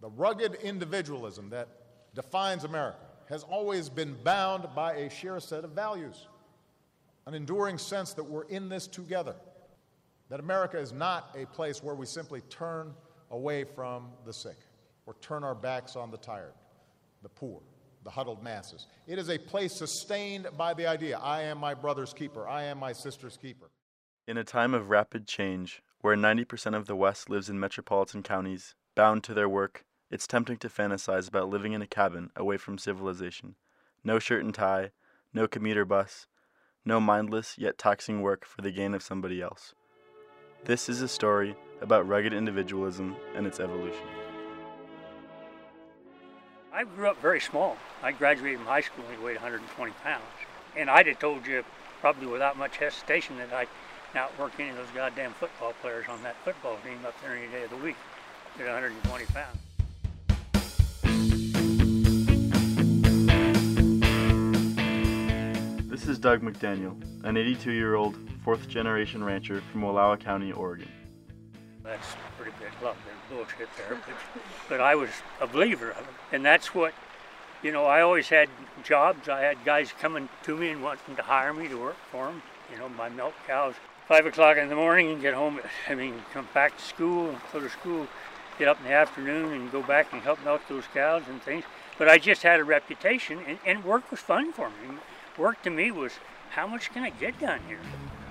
The rugged individualism that defines America has always been bound by a shared set of values, an enduring sense that we're in this together, that America is not a place where we simply turn away from the sick or turn our backs on the tired, the poor, the huddled masses. It is a place sustained by the idea I am my brother's keeper, I am my sister's keeper. In a time of rapid change, where 90% of the West lives in metropolitan counties, bound to their work, it's tempting to fantasize about living in a cabin away from civilization. No shirt and tie, no commuter bus, no mindless yet taxing work for the gain of somebody else. This is a story about rugged individualism and its evolution. I grew up very small. I graduated from high school and weighed 120 pounds. And I'd have told you, probably without much hesitation, that I'd outwork any of those goddamn football players on that football team up there any day of the week at 120 pounds. This is Doug McDaniel, an 82 year old, fourth generation rancher from Wallowa County, Oregon. That's pretty big lump of bullshit there, but, but I was a believer of it. And that's what, you know, I always had jobs. I had guys coming to me and wanting to hire me to work for them. You know, my milk cows, 5 o'clock in the morning and get home, I mean, come back to school, go to school, get up in the afternoon and go back and help milk those cows and things. But I just had a reputation, and, and work was fun for me. Work to me was, how much can I get done here?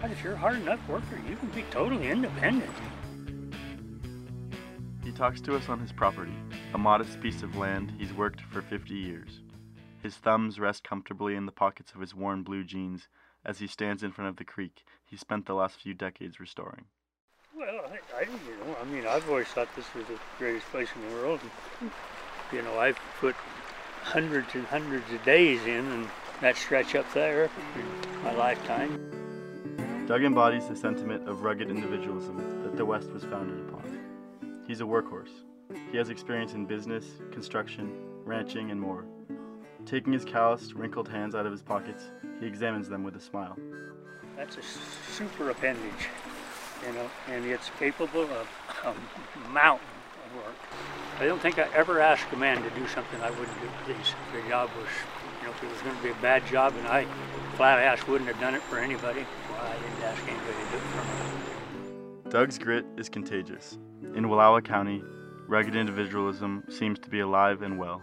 God, if you're a hard enough worker, you can be totally independent. He talks to us on his property, a modest piece of land he's worked for 50 years. His thumbs rest comfortably in the pockets of his worn blue jeans as he stands in front of the creek he spent the last few decades restoring. Well, I, I you know, I mean, I've always thought this was the greatest place in the world. You know, I've put hundreds and hundreds of days in, and that stretch up there my lifetime. Doug embodies the sentiment of rugged individualism that the West was founded upon. He's a workhorse. He has experience in business, construction, ranching, and more. Taking his calloused, wrinkled hands out of his pockets, he examines them with a smile. That's a super appendage, you know, and it's capable of a mountain of work. I don't think I ever asked a man to do something I wouldn't do, please. If the job was, you know, if it was going to be a bad job and I flat ass wouldn't have done it for anybody, well, I didn't ask anybody to do it for me. Doug's grit is contagious. In Wallowa County, rugged individualism seems to be alive and well.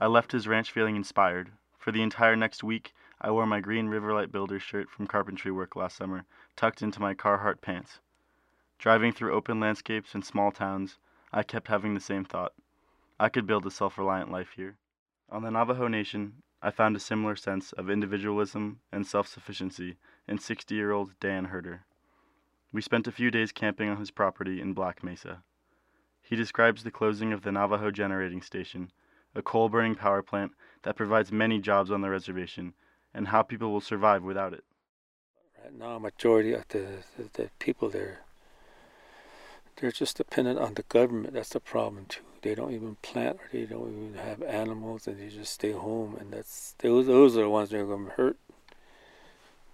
I left his ranch feeling inspired. For the entire next week, I wore my green Riverlight Builder shirt from carpentry work last summer, tucked into my Carhartt pants. Driving through open landscapes and small towns, I kept having the same thought. I could build a self reliant life here. On the Navajo Nation, I found a similar sense of individualism and self sufficiency in 60 year old Dan Herder. We spent a few days camping on his property in Black Mesa. He describes the closing of the Navajo Generating Station, a coal burning power plant that provides many jobs on the reservation, and how people will survive without it. Right now, majority of the, the, the people there, they're just dependent on the government. That's the problem too. They don't even plant or they don't even have animals, and they just stay home. And that's those those are the ones that are going to hurt.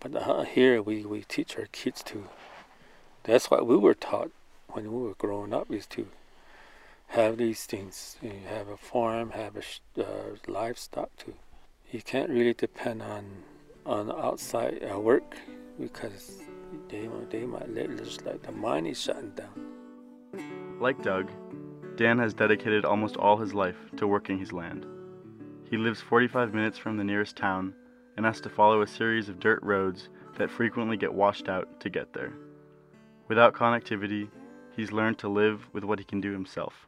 But uh, here we, we teach our kids to. That's what we were taught when we were growing up is to have these things. You have a farm, have a uh, livestock too. You can't really depend on on outside uh, work because they they might just like the mine is shutting down. Like Doug, Dan has dedicated almost all his life to working his land. He lives 45 minutes from the nearest town and has to follow a series of dirt roads that frequently get washed out to get there. Without connectivity, he's learned to live with what he can do himself.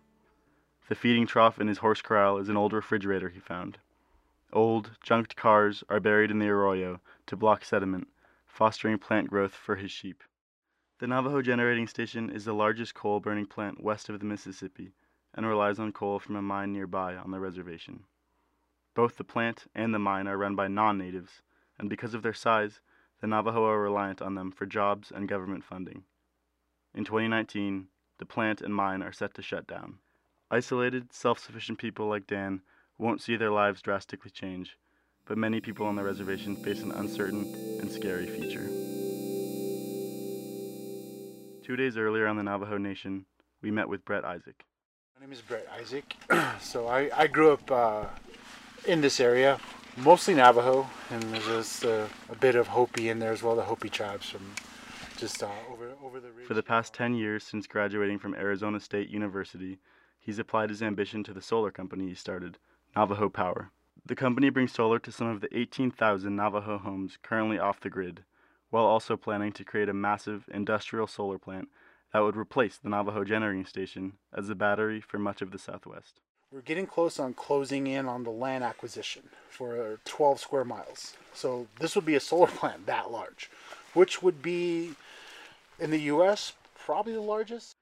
The feeding trough in his horse corral is an old refrigerator he found. Old, junked cars are buried in the arroyo to block sediment, fostering plant growth for his sheep. The Navajo Generating Station is the largest coal burning plant west of the Mississippi and relies on coal from a mine nearby on the reservation. Both the plant and the mine are run by non natives, and because of their size, the Navajo are reliant on them for jobs and government funding. In 2019, the plant and mine are set to shut down. Isolated, self sufficient people like Dan won't see their lives drastically change, but many people on the reservation face an uncertain and scary future. Two days earlier on the Navajo Nation, we met with Brett Isaac. My name is Brett Isaac. so I, I grew up uh, in this area, mostly Navajo, and there's just a, a, bit of Hopi in there as well, the Hopi tribes from just uh, over, over the ridge. For the past 10 years since graduating from Arizona State University, he's applied his ambition to the solar company he started, Navajo Power. The company brings solar to some of the 18,000 Navajo homes currently off the grid, while also planning to create a massive industrial solar plant that would replace the Navajo generating station as the battery for much of the Southwest. We're getting close on closing in on the land acquisition for 12 square miles. So this would be a solar plant that large, which would be in the U.S. probably the largest.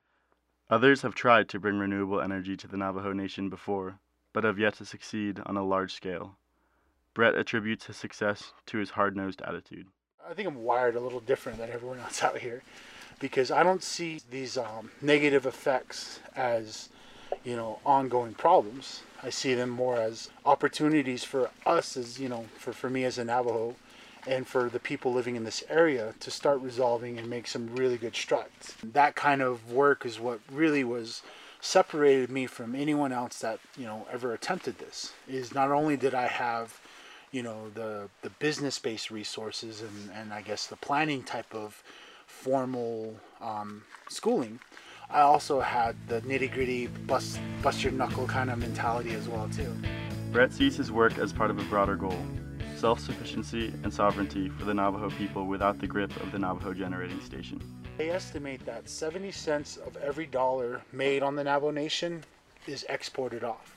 Others have tried to bring renewable energy to the Navajo Nation before, but have yet to succeed on a large scale. Brett attributes his success to his hard nosed attitude. I think I'm wired a little different than everyone else out here because I don't see these um, negative effects as, you know, ongoing problems. I see them more as opportunities for us as, you know, for, for me as a Navajo and for the people living in this area to start resolving and make some really good strides. That kind of work is what really was separated me from anyone else that, you know, ever attempted this. Is not only did I have you know the the business based resources and and I guess the planning type of formal um, schooling, I also had the nitty gritty bust bust your knuckle kind of mentality as well too. Brett sees his work as part of a broader goal: self-sufficiency and sovereignty for the Navajo people without the grip of the Navajo generating station. They estimate that 70 cents of every dollar made on the Navajo Nation is exported off.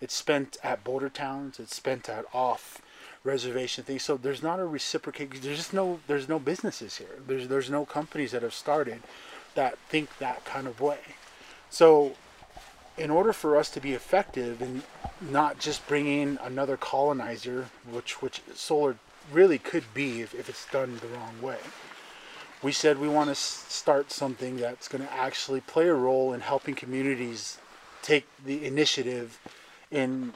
It's spent at border towns. It's spent at off reservation things. So there's not a reciprocate. There's just no. There's no businesses here. There's there's no companies that have started that think that kind of way. So in order for us to be effective and not just bringing another colonizer, which which solar really could be if, if it's done the wrong way. We said we want to start something that's going to actually play a role in helping communities take the initiative in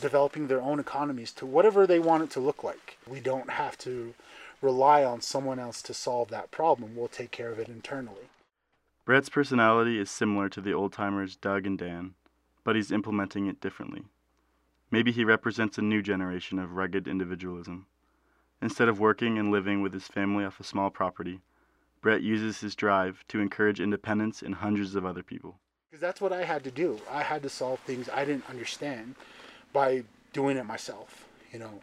developing their own economies to whatever they want it to look like. We don't have to rely on someone else to solve that problem. We'll take care of it internally. Brett's personality is similar to the old timers Doug and Dan, but he's implementing it differently. Maybe he represents a new generation of rugged individualism. Instead of working and living with his family off a small property, Brett uses his drive to encourage independence in hundreds of other people. Because that's what I had to do. I had to solve things I didn't understand by doing it myself, you know.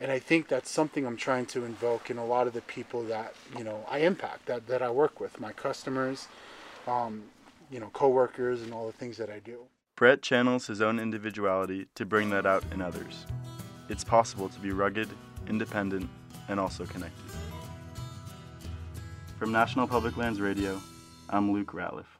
And I think that's something I'm trying to invoke in a lot of the people that, you know, I impact, that, that I work with, my customers, um, you know, coworkers and all the things that I do. Brett channels his own individuality to bring that out in others. It's possible to be rugged, independent, and also connected. From National Public Lands Radio, I'm Luke Ralliff.